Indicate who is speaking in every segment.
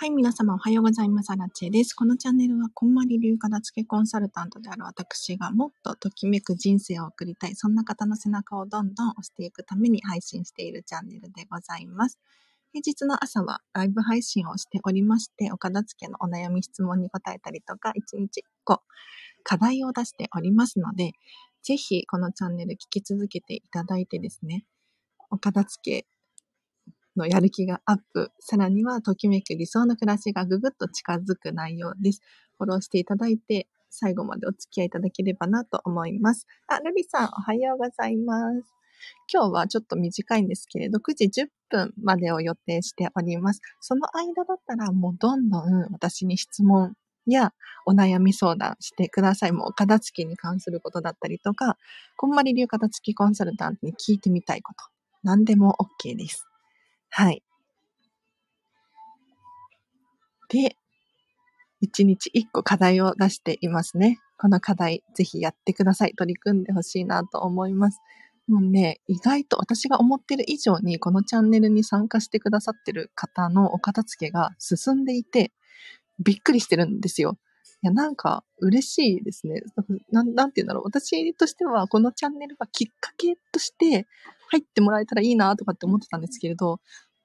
Speaker 1: はい、皆様おはようございます。アラチェです。このチャンネルは、こんまり流片付けコンサルタントである私がもっとときめく人生を送りたい、そんな方の背中をどんどん押していくために配信しているチャンネルでございます。平日の朝はライブ配信をしておりまして、お片付けのお悩み質問に答えたりとか、1日1個課題を出しておりますので、ぜひこのチャンネル聞き続けていただいてですね、お片付けのやる気がアップ。さらには、ときめく理想の暮らしがぐぐっと近づく内容です。フォローしていただいて、最後までお付き合いいただければなと思います。あ、ルビさん、おはようございます。今日はちょっと短いんですけれど、9時10分までを予定しております。その間だったらもうどんどん私に質問やお悩み相談してください。もう片付けに関することだったりとか、こんまり流片付きコンサルタントに聞いてみたいこと、何でも OK です。はい。で、一日一個課題を出していますね。この課題、ぜひやってください。取り組んでほしいなと思います。もうね、意外と私が思ってる以上にこのチャンネルに参加してくださってる方のお片付けが進んでいて、びっくりしてるんですよ。いや、なんか嬉しいですね。なんなんて言うんだろう。私としてはこのチャンネルがきっかけとして入ってもらえたらいいなとかって思ってたんですけれど、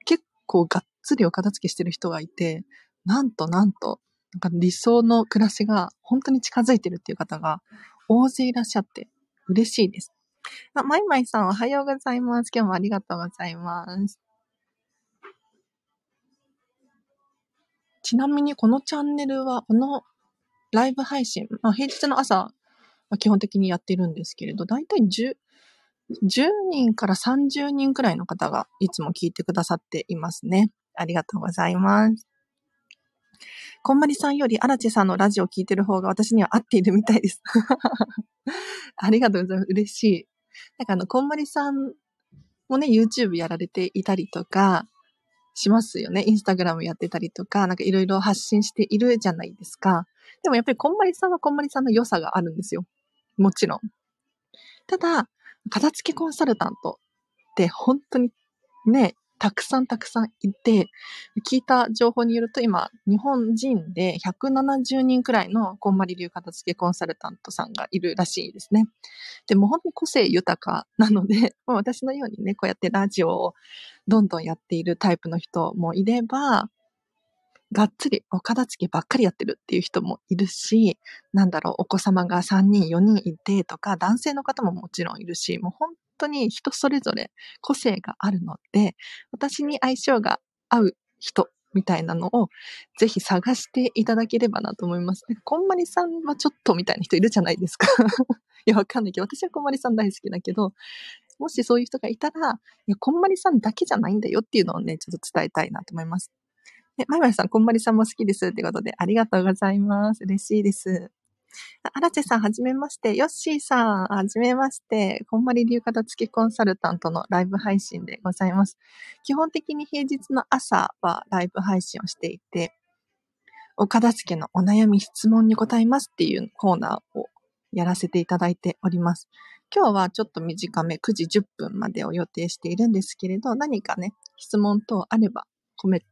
Speaker 1: 結構がっつりお片付けしてる人がいて、なんとなんと、なんか理想の暮らしが本当に近づいてるっていう方が大勢いらっしゃって嬉しいです。あ、まいまいさんおはようございます。今日もありがとうございます。ちなみにこのチャンネルは、このライブ配信、まあ、平日の朝は基本的にやってるんですけれど、だいたい10、10人から30人くらいの方がいつも聞いてくださっていますね。ありがとうございます。こんまりさんより荒地さんのラジオを聞いてる方が私には合っているみたいです。ありがとうございます。嬉しい。なんかあの、こんまりさんもね、YouTube やられていたりとかしますよね。インスタグラムやってたりとか、なんかいろいろ発信しているじゃないですか。でもやっぱりこんまりさんはこんまりさんの良さがあるんですよ。もちろん。ただ、片付けコンサルタントって本当にね、たくさんたくさんいて、聞いた情報によると今、日本人で170人くらいのこんまり流片付けコンサルタントさんがいるらしいですね。でも本当に個性豊かなので、私のようにね、こうやってラジオをどんどんやっているタイプの人もいれば、がっつりお片付けばっかりやってるっていう人もいるし、なんだろう、お子様が3人、4人いてとか、男性の方ももちろんいるし、もう本当に人それぞれ個性があるので、私に相性が合う人みたいなのをぜひ探していただければなと思います。こんまりさんはちょっとみたいな人いるじゃないですか。いや、わかんないけど、私はこんまりさん大好きだけど、もしそういう人がいたら、いや、こんまりさんだけじゃないんだよっていうのをね、ちょっと伝えたいなと思います。で、まいまいさん、こんまりさんも好きですってことで、ありがとうございます。嬉しいです。あらちさん、はじめまして。ヨッシーさん、はじめまして。こんまり流片付きコンサルタントのライブ配信でございます。基本的に平日の朝はライブ配信をしていて、お片付けのお悩み質問に答えますっていうコーナーをやらせていただいております。今日はちょっと短め、9時10分までを予定しているんですけれど、何かね、質問等あればコメ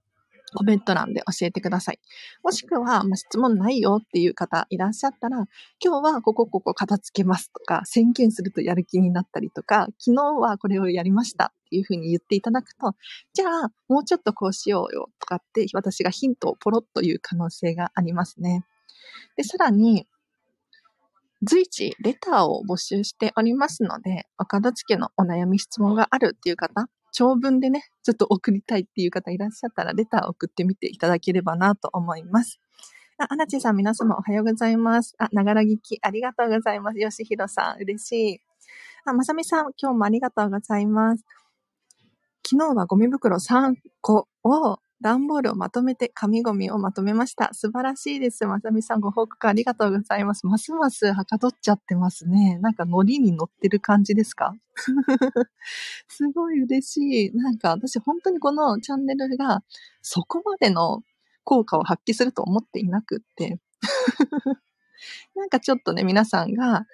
Speaker 1: コメント欄で教えてください。もしくは、まあ、質問ないよっていう方いらっしゃったら、今日はここここ片付けますとか、宣言するとやる気になったりとか、昨日はこれをやりましたっていうふうに言っていただくと、じゃあ、もうちょっとこうしようよとかって、私がヒントをポロッと言う可能性がありますね。で、さらに、随時レターを募集しておりますので、お片付けのお悩み質問があるっていう方、長文でね、ちょっと送りたいっていう方いらっしゃったら、レター送ってみていただければなと思います。あ、アナチさん、皆様おはようございます。あ、ながら聞き、ありがとうございます。よしひろさん、嬉しい。あ、まさみさん、今日もありがとうございます。昨日はゴミ袋3個を段ボールをまとめて紙ゴミをまとめました。素晴らしいです。まさみさんご報告ありがとうございます。ますますはかどっちゃってますね。なんかノリに乗ってる感じですか？すごい嬉しい。なんか私本当にこのチャンネルがそこまでの効果を発揮すると思っていなくって。なんかちょっとね、皆さんが、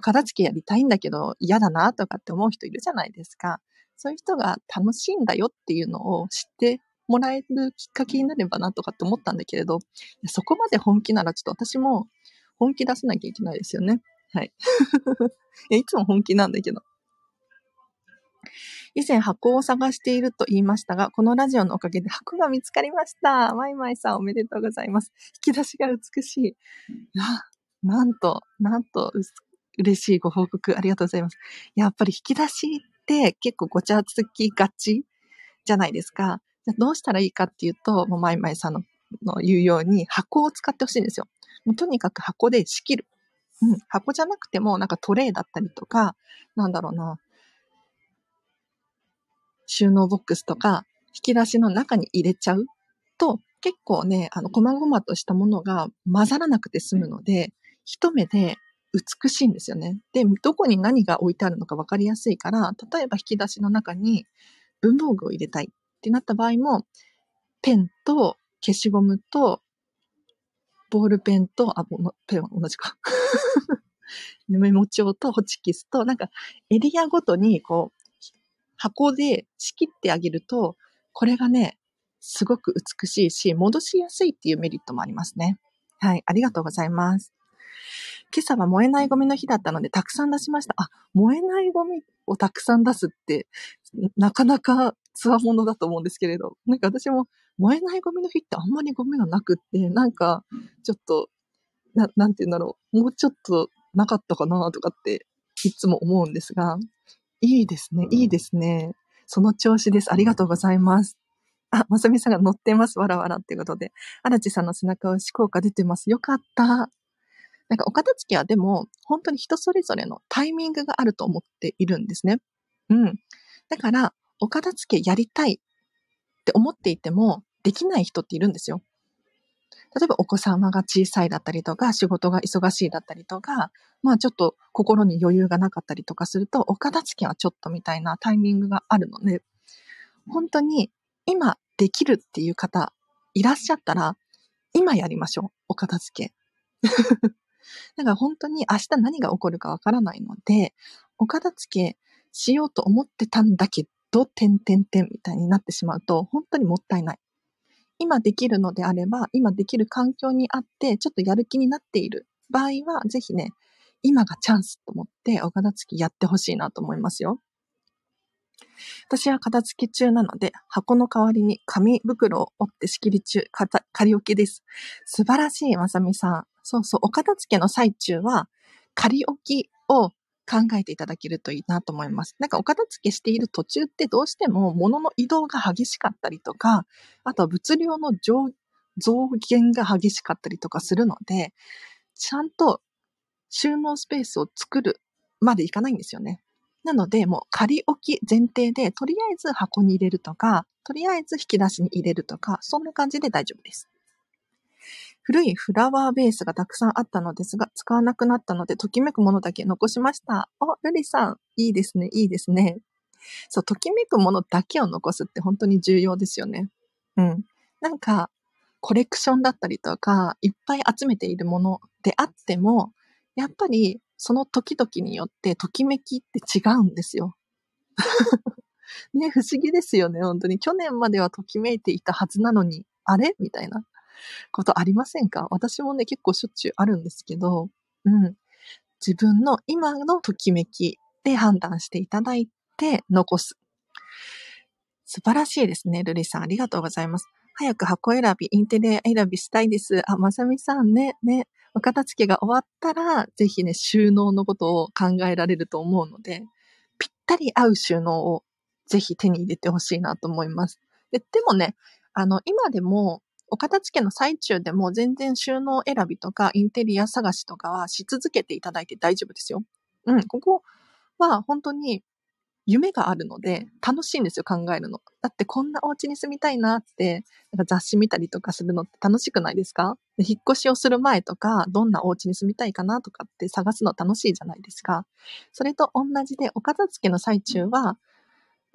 Speaker 1: 片付けやりたいんだけど嫌だなとかって思う人いるじゃないですか。そういう人が楽しいんだよっていうのを知ってもらえるきっかけになればなとかって思ったんだけれど、そこまで本気ならちょっと私も本気出さなきゃいけないですよね。はい。いつも本気なんだけど。以前箱を探していると言いましたが、このラジオのおかげで箱が見つかりました。マイマイさんおめでとうございます。引き出しが美しい。な、なんと、なんと、嬉しいご報告ありがとうございます。やっぱり引き出しって結構ごちゃつきがちじゃないですか。どうしたらいいかっていうと、もうマイマイさんのの言うように箱を使ってほしいんですよ。もうとにかく箱で仕切る。うん。箱じゃなくてもなんかトレイだったりとか、なんだろうな。収納ボックスとか、引き出しの中に入れちゃうと、結構ね、あの、細々としたものが混ざらなくて済むので、一目で美しいんですよね。で、どこに何が置いてあるのか分かりやすいから、例えば引き出しの中に文房具を入れたいってなった場合も、ペンと消しゴムと、ボールペンと、あ、ペンは同じか。メモ帳とホチキスと、なんかエリアごとにこう、箱で仕切ってあげると、これがね、すごく美しいし、戻しやすいっていうメリットもありますね。はい、ありがとうございます。今朝は燃えないゴミの日だったので、たくさん出しました。あ、燃えないゴミをたくさん出すって、なかなかつわものだと思うんですけれど、なんか私も燃えないゴミの日ってあんまりゴミがなくって、なんか、ちょっと、な、なんて言うんだろう、もうちょっとなかったかなとかって、いつも思うんですが、いいですね、いいですね。その調子です。ありがとうございます。あ、まさみさんが乗ってます。わらわらっていうことで。荒地さんの背中をし効果出てます。よかった。なんかお片付けはでも、本当に人それぞれのタイミングがあると思っているんですね。うん。だから、お片付けやりたいって思っていても、できない人っているんですよ。例えばお子様が小さいだったりとか、仕事が忙しいだったりとか、まあちょっと心に余裕がなかったりとかすると、お片付けはちょっとみたいなタイミングがあるので、本当に今できるっていう方いらっしゃったら、今やりましょう。お片付け。だから本当に明日何が起こるかわからないので、お片付けしようと思ってたんだけど、てんてんてんみたいになってしまうと、本当にもったいない。今できるのであれば、今できる環境にあって、ちょっとやる気になっている場合は、ぜひね、今がチャンスと思って、お片付きやってほしいなと思いますよ。私は片付け中なので、箱の代わりに紙袋を折って仕切り中、仮置きです。素晴らしい、まさみさん。そうそう、お片付けの最中は、仮置きを考えていただけるといいなと思います。なんかお片付けしている途中ってどうしても物の移動が激しかったりとか、あとは物量の増減が激しかったりとかするので、ちゃんと収納スペースを作るまでいかないんですよね。なので、もう仮置き前提で、とりあえず箱に入れるとか、とりあえず引き出しに入れるとか、そんな感じで大丈夫です。古いフラワーベースがたくさんあったのですが、使わなくなったので、ときめくものだけ残しました。お、ルリさん、いいですね、いいですね。そう、ときめくものだけを残すって本当に重要ですよね。うん。なんか、コレクションだったりとか、いっぱい集めているものであっても、やっぱりその時々によってときめきって違うんですよ。ね、不思議ですよね、本当に。去年まではときめいていたはずなのに、あれ？みたいな。ことありませんか？私もね、結構しょっちゅうあるんですけど、うん。自分の今のときめきで判断していただいて残す。素晴らしいですね、ルリさん。ありがとうございます。早く箱選び、インテリア選びしたいです。あ、まさみさんね、ね、お片付けが終わったら、ぜひね、収納のことを考えられると思うので、ぴったり合う収納をぜひ手に入れてほしいなと思います。で、でもね、あの、今でもお片付けの最中でも全然収納選びとかインテリア探しとかはし続けていただいて大丈夫ですよ。うん、ここは本当に夢があるので楽しいんですよ、考えるの。だってこんなお家に住みたいなって、なんか雑誌見たりとかするのって楽しくないですか？で引っ越しをする前とか、どんなお家に住みたいかなとかって探すの楽しいじゃないですか。それと同じで、お片付けの最中は、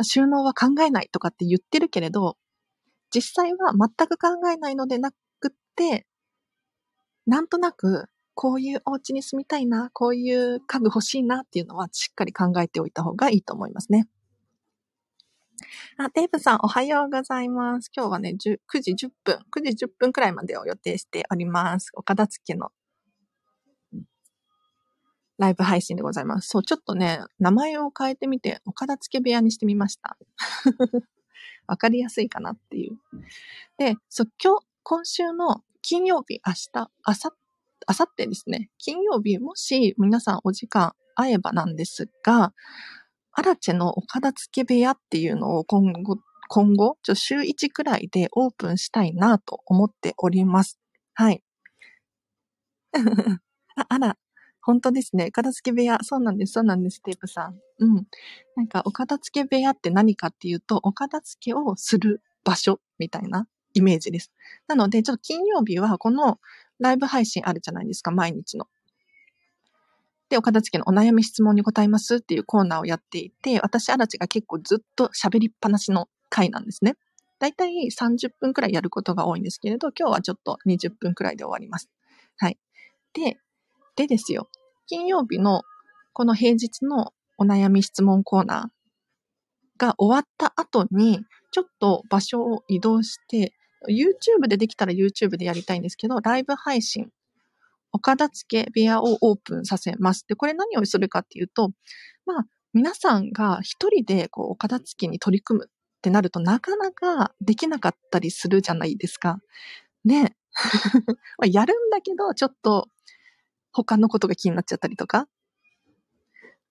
Speaker 1: 収納は考えないとかって言ってるけれど、実際は全く考えないのでなくって、なんとなく、こういうお家に住みたいな、こういう家具欲しいなっていうのはしっかり考えておいた方がいいと思いますね。あ、デーブさん、おはようございます。今日はね、9時10分、9時10分くらいまでを予定しております。岡田付のライブ配信でございます。そう、ちょっとね、名前を変えてみて、岡田付部屋にしてみました。わかりやすいかなっていう。で、そう、今日、今週の金曜日、明日、あさ、あさってですね、金曜日、もし皆さんお時間合えばなんですが、アラチェの岡田付部屋っていうのを今後、今後、ちょ週1くらいでオープンしたいなと思っております。はい。ああら、本当ですね。片付け部屋。そうなんです。そうなんです。テープさん。うん。なんか、お片付け部屋って何かっていうと、お片付けをする場所みたいなイメージです。なので、ちょっと金曜日はこのライブ配信あるじゃないですか。毎日の。で、お片付けのお悩み質問に答えますっていうコーナーをやっていて、私、アラチが結構ずっと喋りっぱなしの回なんですね。だいたい30分くらいやることが多いんですけれど、今日はちょっと20分くらいで終わります。はい。で、でですよ、金曜日のこの平日のお悩み質問コーナーが終わった後に、ちょっと場所を移動して、YouTube でできたら YouTube でやりたいんですけど、ライブ配信、岡田付部屋をオープンさせます。で、これ何をするかっていうと、まあ、皆さんが一人でこう岡田付に取り組むってなるとなかなかできなかったりするじゃないですか。ね。やるんだけど、ちょっと他のことが気になっちゃったりとか、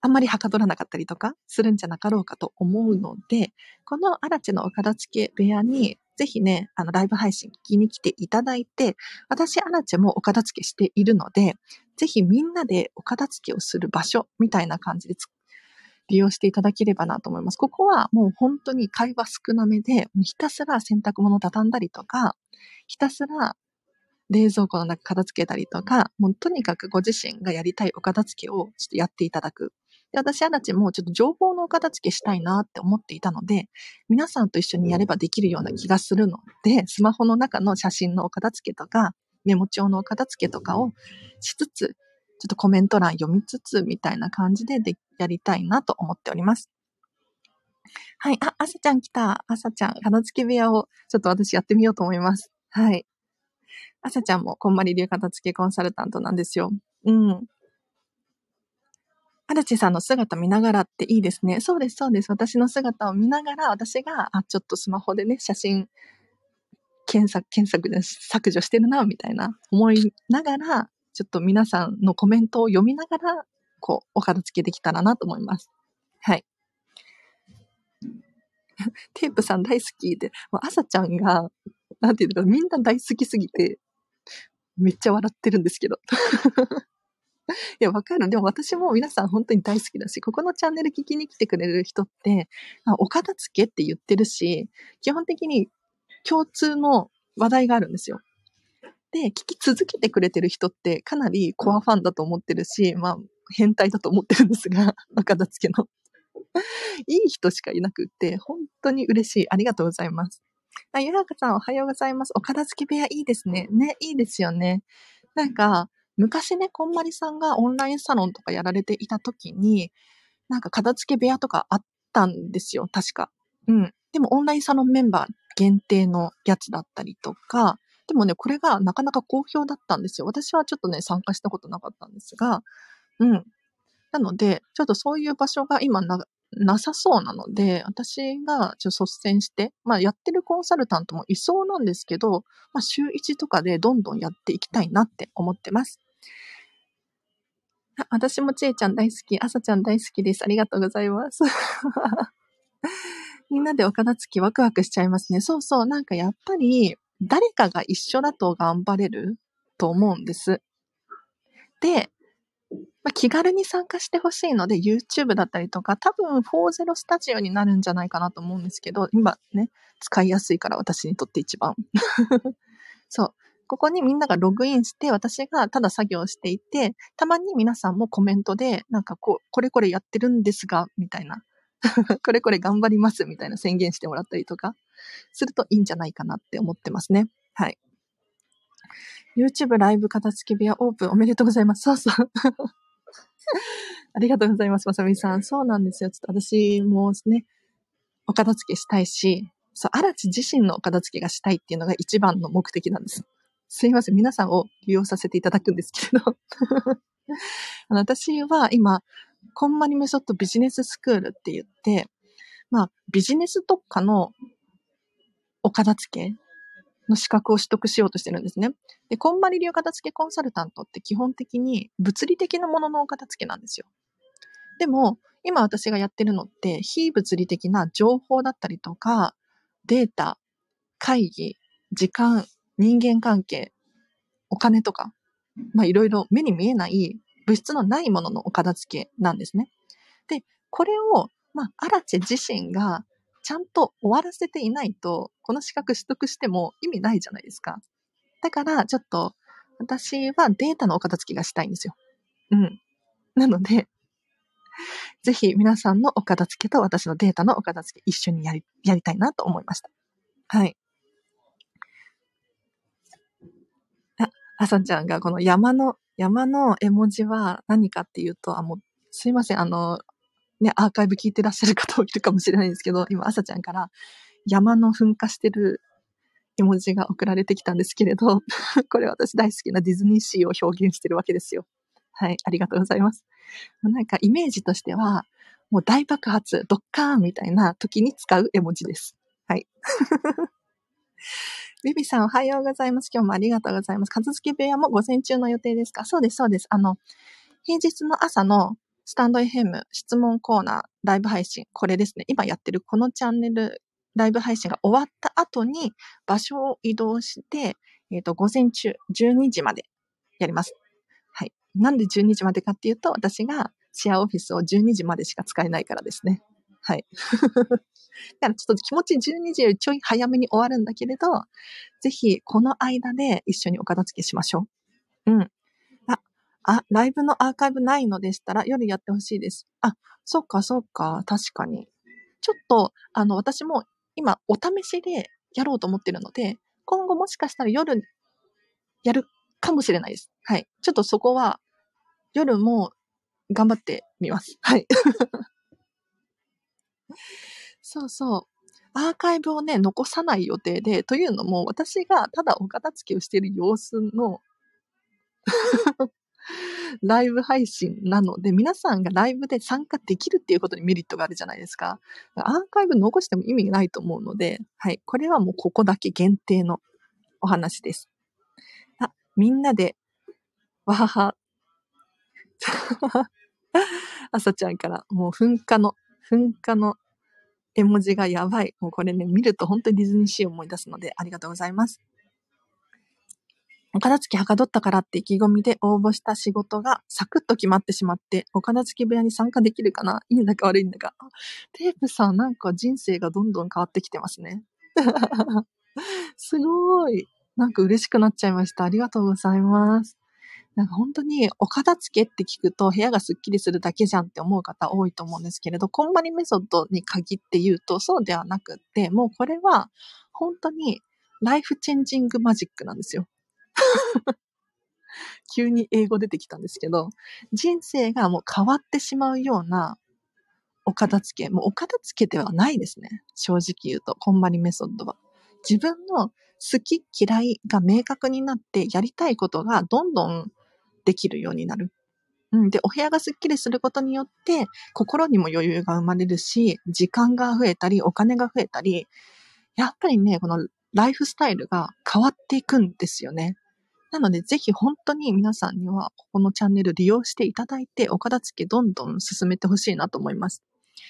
Speaker 1: あんまりはかどらなかったりとかするんじゃなかろうかと思うので、このアラチェの岡田付け部屋にぜひね、あの、ライブ配信聞きに来ていただいて、私、アラチェもお片付けしているので、ぜひみんなでお片付けをする場所みたいな感じで利用していただければなと思います。ここはもう本当に会話少なめで、ひたすら洗濯物畳んだりとか、ひたすら冷蔵庫の中片付けたりとか、もうとにかくご自身がやりたいお片付けをちょっとやっていただく。で、私、あだちもちょっと情報のお片付けしたいなって思っていたので、皆さんと一緒にやればできるような気がするので、スマホの中の写真のお片付けとか、メモ帳のお片付けとかをしつつ、ちょっとコメント欄読みつつ、みたいな感じででやりたいなと思っております。はい。あ、あさちゃん来た。あさちゃん、片付け部屋をちょっと私やってみようと思います。はい。あさちゃんもこんまり流片付けコンサルタントなんですよ。うん。アルチさんの姿見ながらっていいですね。そうです、そうです。私の姿を見ながら、私が、あ、ちょっとスマホでね、写真、検索、検索で削除してるな、みたいな思いながら、ちょっと皆さんのコメントを読みながら、こう、お片付けできたらなと思います。はい。テープさん大好きで、もう朝ちゃんが、なんていうのか、みんな大好きすぎて、めっちゃ笑ってるんですけど。いや、わかる。でも私も皆さん本当に大好きだし、ここのチャンネル聞きに来てくれる人って、お片付けって言ってるし、基本的に共通の話題があるんですよ。で、聞き続けてくれてる人ってかなりコアファンだと思ってるし、まあ、変態だと思ってるんですが、お片付けの。いい人しかいなくって、本当に嬉しい。ありがとうございます。あ、ゆらかさんおはようございます。お片付け部屋いいですね。ね、いいですよね。なんか、昔ね、こんまりさんがオンラインサロンとかやられていた時に、なんか片付け部屋とかあったんですよ、確か。うん。でもオンラインサロンメンバー限定のやつだったりとか、でもね、これがなかなか好評だったんですよ。私はちょっとね、参加したことなかったんですが、うん。なので、ちょっとそういう場所が今ななさそうなので、私がちょ率先して、まあやってるコンサルタントもいそうなんですけど、まあ週1とかでどんどんやっていきたいなって思ってます。あ私もちえちゃん大好き、あさちゃん大好きです。ありがとうございます。みんなでお片付きワクワクしちゃいますね。そうそう、なんかやっぱり誰かが一緒だと頑張れると思うんです。で、まあ、気軽に参加してほしいので、YouTube だったりとか、多分40スタジオになるんじゃないかなと思うんですけど、今ね、使いやすいから私にとって一番。そう。ここにみんながログインして、私がただ作業していて、たまに皆さんもコメントで、なんかこう、これこれやってるんですが、みたいな。これこれ頑張ります、みたいな宣言してもらったりとか、するといいんじゃないかなって思ってますね。はい。YouTube ライブ片付け部屋オープンおめでとうございます。そうそう。ありがとうございます、まさみさん。そうなんですよ。ちょっと私もね、お片付けしたいし、そう、荒地自身のお片付けがしたいっていうのが一番の目的なんです。すいません。皆さんを利用させていただくんですけれど 私は今、コンマニメソッドビジネススクールって言って、まあ、ビジネス特化のお片付けの資格を取得しようとしてるんですね。で、コンマリ流片付けコンサルタントって基本的に物理的なもののお片付けなんですよ。でも、今私がやってるのって、非物理的な情報だったりとか、データ、会議、時間、人間関係、お金とか、まあいろいろ目に見えない物質のないもののお片付けなんですね。で、これを、まあ、アラチェ自身がちゃんと終わらせていないと、この資格取得しても意味ないじゃないですか。だから、ちょっと、私はデータのお片付けがしたいんですよ。うん。なので、ぜひ皆さんのお片付けと私のデータのお片付け一緒にやり、やりたいなと思いました。はい。あ、あさちゃんがこの山の、山の絵文字は何かっていうと、あ、もう、すいません、あの、ね、アーカイブ聞いてらっしゃる方いるかもしれないんですけど、今、あさちゃんから山の噴火してる絵文字が送られてきたんですけれど、これ私大好きなディズニーシーを表現してるわけですよ。はい、ありがとうございます。なんかイメージとしては、もう大爆発、ドッカーンみたいな時に使う絵文字です。はい。ビビさんおはようございます。今日もありがとうございます。片付け部屋も午前中の予定ですか？そうです、そうです。あの、平日の朝のスタンド FM 質問コーナー、ライブ配信、これですね。今やってるこのチャンネル、ライブ配信が終わった後に場所を移動して、えっ、ー、と、午前中12時までやります。はい。なんで12時までかっていうと、私がシェアオフィスを12時までしか使えないからですね。はい。だからちょっと気持ち12時よりちょい早めに終わるんだけれど、ぜひこの間で一緒にお片付けしましょう。うん。あ、ライブのアーカイブないのでしたら夜やってほしいです。あ、そっかそっか、確かに。ちょっと、あの、私も今お試しでやろうと思ってるので、今後もしかしたら夜やるかもしれないです。はい。ちょっとそこは夜も頑張ってみます。はい。そうそう。アーカイブをね、残さない予定で、というのも、私がただお片付けをしている様子の ライブ配信なので、皆さんがライブで参加できるっていうことにメリットがあるじゃないですか。アーカイブ残しても意味ないと思うので、はい。これはもうここだけ限定のお話です。あ、みんなで、わはは。あさちゃんから、もう噴火の、噴火の絵文字がやばい。もうこれね、見ると本当にディズニーシーを思い出すので、ありがとうございます。お片付けはかどったからって意気込みで応募した仕事がサクッと決まってしまって、お片付け部屋に参加できるかな？いいんだか悪いんだか。テープさんなんか人生がどんどん変わってきてますね。すごい。なんか嬉しくなっちゃいました。ありがとうございます。なんか本当にお片付けって聞くと部屋がスッキリするだけじゃんって思う方多いと思うんですけれど、こんまりメソッドに限って言うとそうではなくって、もうこれは本当にライフチェンジングマジックなんですよ。急に英語出てきたんですけど、人生がもう変わってしまうようなお片付け、もうお片付けではないですね。正直言うと、こんまりメソッドは。自分の好き嫌いが明確になってやりたいことがどんどんできるようになる。うん。で、お部屋がスッキリすることによって、心にも余裕が生まれるし、時間が増えたり、お金が増えたり、やっぱりね、このライフスタイルが変わっていくんですよね。なので、ぜひ本当に皆さんには、ここのチャンネル利用していただいて、お片付けどんどん進めてほしいなと思います。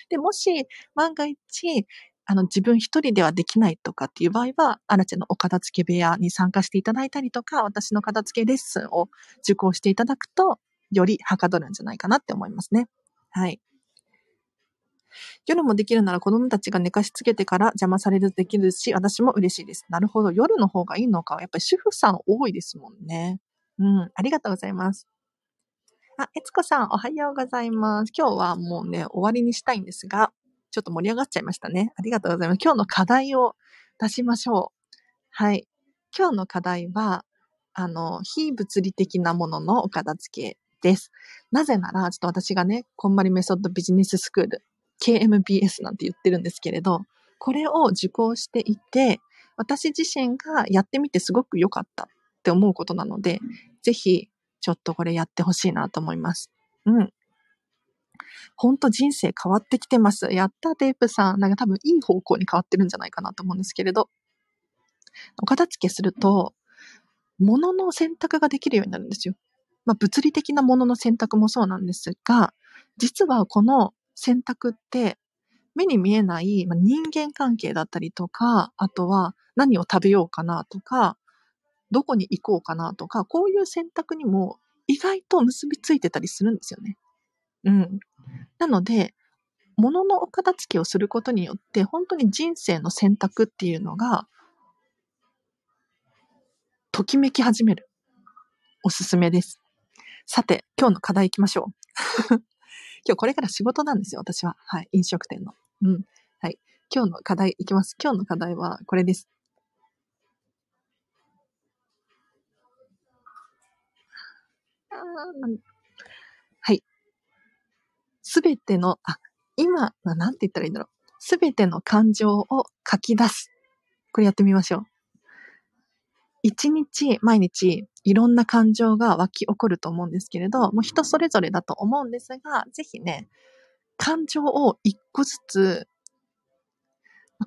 Speaker 1: で、もし、万が一、あの、自分一人ではできないとかっていう場合は、アラチェのお片付け部屋に参加していただいたりとか、私の片付けレッスンを受講していただくと、よりはかどるんじゃないかなって思いますね。はい。夜もできるなら子供たちが寝かしつけてから邪魔されるできるし、私も嬉しいです。なるほど。夜の方がいいのか。やっぱり主婦さん多いですもんね。うん。ありがとうございます。あ、えつこさん、おはようございます。今日はもうね、終わりにしたいんですが、ちょっと盛り上がっちゃいましたね。ありがとうございます。今日の課題を出しましょう。はい。今日の課題は、あの、非物理的なもののお片付けです。なぜなら、ちょっと私がね、こんまりメソッドビジネススクール KMBS なんて言ってるんですけれど、これを受講していて、私自身がやってみてすごく良かったって思うことなので、ぜひ、ちょっとこれやってほしいなと思います。うん。ほんと人生変わってきてます。やった、テープさん。なんか多分いい方向に変わってるんじゃないかなと思うんですけれど。お片付けすると、物の選択ができるようになるんですよ。まあ、物理的なものの選択もそうなんですが、実はこの選択って、目に見えない、人間関係だったりとか、あとは何を食べようかなとか、どこに行こうかなとか、こういう選択にも意外と結びついてたりするんですよね。うん。なので、物のお片付けをすることによって、本当に人生の選択っていうのが、ときめき始める。おすすめです。さて、今日の課題行きましょう。今日これから仕事なんですよ、私は。はい。飲食店の。うん。はい。今日の課題いきます。今日の課題はこれです。はい。すべての、あ、今、なんて言ったらいいんだろう。すべての感情を書き出す。これやってみましょう。一日、毎日、いろんな感情が湧き起こると思うんですけれど、もう人それぞれだと思うんですが、ぜひね、感情を一個ずつ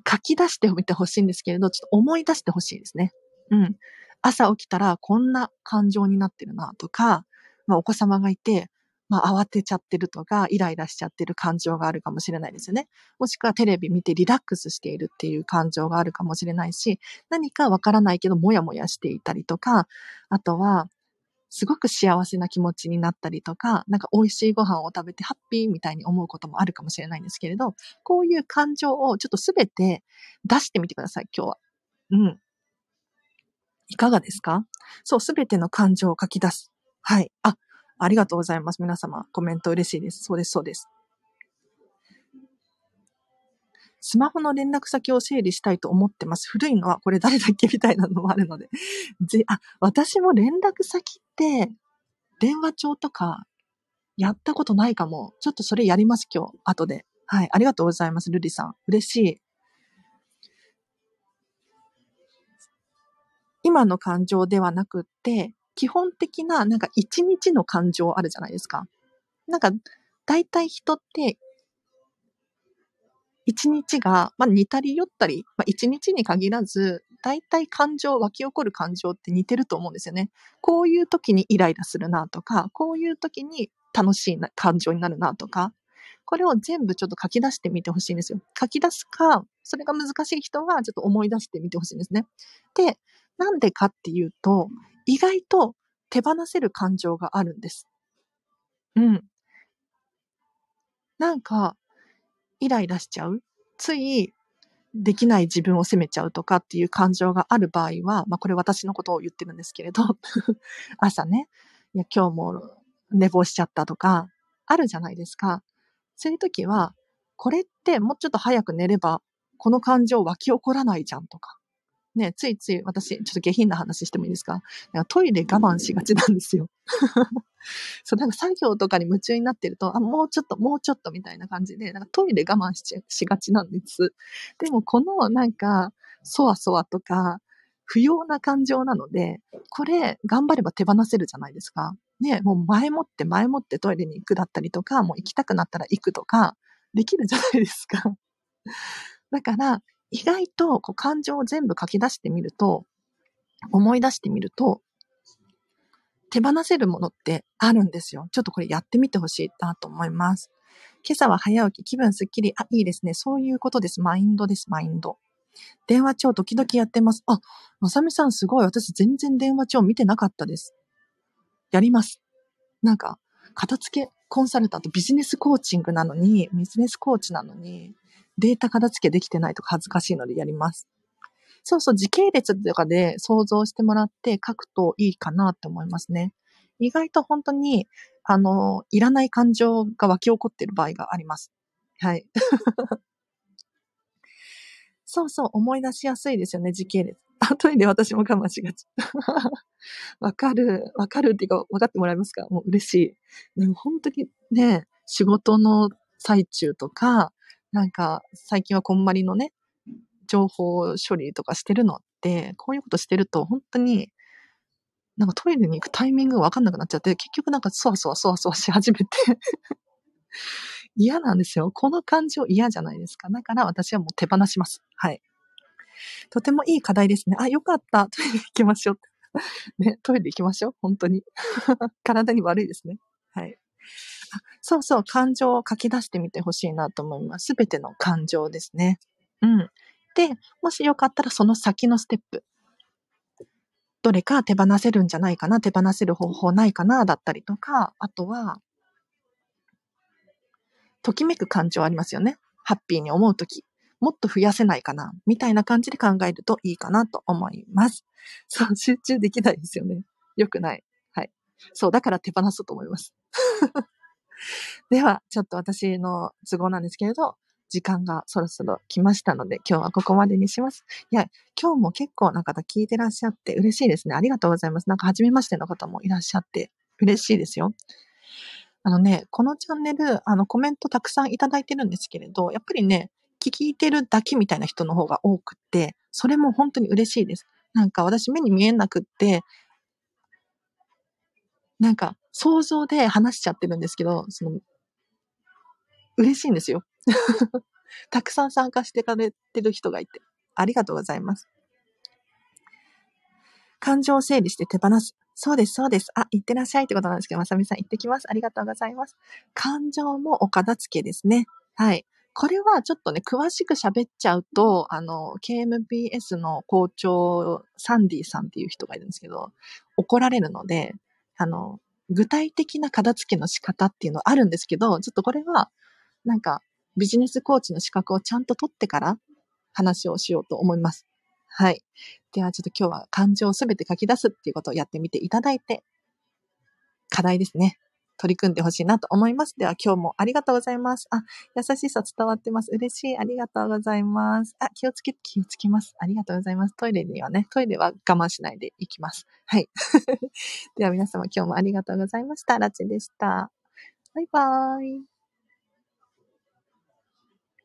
Speaker 1: 書き出してみてほしいんですけれど、ちょっと思い出してほしいですね。うん。朝起きたらこんな感情になってるなとか、まあお子様がいて、まあ、慌てちゃってるとか、イライラしちゃってる感情があるかもしれないですよね。もしくはテレビ見てリラックスしているっていう感情があるかもしれないし、何かわからないけど、もやもやしていたりとか、あとは、すごく幸せな気持ちになったりとか、なんか美味しいご飯を食べてハッピーみたいに思うこともあるかもしれないんですけれど、こういう感情をちょっとすべて出してみてください、今日は。うん。いかがですか？そう、すべての感情を書き出す。はい。あ、ありがとうございます。皆様、コメント嬉しいです。そうです、そうです。スマホの連絡先を整理したいと思ってます。古いのはこれ誰だっけみたいなのもあるので。ぜ、あ、私も連絡先って、電話帳とか、やったことないかも。ちょっとそれやります、今日、後で。はい、ありがとうございます、ルリさん。嬉しい。今の感情ではなくって、基本的な、なんか一日の感情あるじゃないですか。なんか、大体人って、一日が、まあ、似たり寄ったり、まあ、一日に限らず、大体感情、湧き起こる感情って似てると思うんですよね。こういう時にイライラするなとか、こういう時に楽しいな感情になるなとか、これを全部ちょっと書き出してみてほしいんですよ。書き出すか、それが難しい人はちょっと思い出してみてほしいんですね。で、なんでかっていうと、意外と手放せる感情があるんです。うん。なんか、イライラしちゃう？つい、できない自分を責めちゃうとかっていう感情がある場合は、まあこれ私のことを言ってるんですけれど、朝ね、いや今日も寝坊しちゃったとか、あるじゃないですか。そういう時は、これってもうちょっと早く寝れば、この感情湧き起こらないじゃんとか。ね、ついつい私、ちょっと下品な話してもいいですか？なんかトイレ我慢しがちなんですよ。そう、なんか作業とかに夢中になってると、あ、もうちょっと、もうちょっとみたいな感じで、なんかトイレ我慢ししがちなんです。でもこのなんか、そわそわとか、不要な感情なので、これ頑張れば手放せるじゃないですか。ね、もう前もって前もってトイレに行くだったりとか、もう行きたくなったら行くとか、できるじゃないですか。だから、意外とこう感情を全部書き出してみると、思い出してみると、手放せるものってあるんですよ。ちょっとこれやってみてほしいなと思います。今朝は早起き、気分すっきり。あ、いいですね。そういうことです。マインドです、マインド。電話帳時々やってます。あ、まさみさんすごい。私全然電話帳見てなかったです。やります。なんか、片付けコンサルタント、ビジネスコーチングなのに、ビジネスコーチなのに、データ片付けできてないとか恥ずかしいのでやります。そうそう、時系列とかで想像してもらって書くといいかなって思いますね。意外と本当に、あの、いらない感情が湧き起こっている場合があります。はい。そうそう、思い出しやすいですよね、時系列。あ、トイレ私も我慢しがち。わかる、わかるっていうか、わかってもらえますか？もう嬉しい。でも本当にね、仕事の最中とか、なんか、最近はこんまりのね、情報処理とかしてるのって、こういうことしてると、本当に、なんかトイレに行くタイミングがわかんなくなっちゃって、結局なんかそわそわそわそわし始めて 嫌なんですよ。この感情嫌じゃないですか。だから私はもう手放します。はい。とてもいい課題ですね。あ、よかった。トイレ行きましょう。ね、トイレ行きましょう。本当に。体に悪いですね。はい。そうそう、感情を書き出してみてほしいなと思います。すべての感情ですね。うん。で、もしよかったらその先のステップ。どれか手放せるんじゃないかな、手放せる方法ないかな、だったりとか、あとは、ときめく感情ありますよね。ハッピーに思うとき。もっと増やせないかなみたいな感じで考えるといいかなと思います。そう、集中できないですよね。よくない。はい。そう、だから手放そうと思います。では、ちょっと私の都合なんですけれど、時間がそろそろ来ましたので、今日はここまでにします。いや、今日も結構な方聞いてらっしゃって嬉しいですね。ありがとうございます。なんか初めましての方もいらっしゃって嬉しいですよ。あのね、このチャンネル、あの、コメントたくさんいただいてるんですけれど、やっぱりね、聞いてるだけみたいな人の方が多くって、それも本当に嬉しいです。なんか私目に見えなくって、なんか想像で話しちゃってるんですけど、その、嬉しいんですよ。たくさん参加してかれてる人がいて、ありがとうございます。感情を整理して手放す。そうです、そうです。あ、行ってらっしゃいってことなんですけど、まさみさん行ってきます。ありがとうございます。感情もお片付けですね。はい。これはちょっとね、詳しく喋っちゃうと、あの、KMBS の校長、サンディさんっていう人がいるんですけど、怒られるので、あの、具体的な片付けの仕方っていうのあるんですけど、ちょっとこれは、なんか、ビジネスコーチの資格をちゃんと取ってから話をしようと思います。はい。ではちょっと今日は感情をすべて書き出すっていうことをやってみていただいて、課題ですね。取り組んでほしいなと思います。では今日もありがとうございます。あ、優しさ伝わってます。嬉しい。ありがとうございます。あ、気をつけ、気をつけます。ありがとうございます。トイレにはね、トイレは我慢しないで行きます。はい。では皆様今日もありがとうございました。ラチでした。バイバーイ。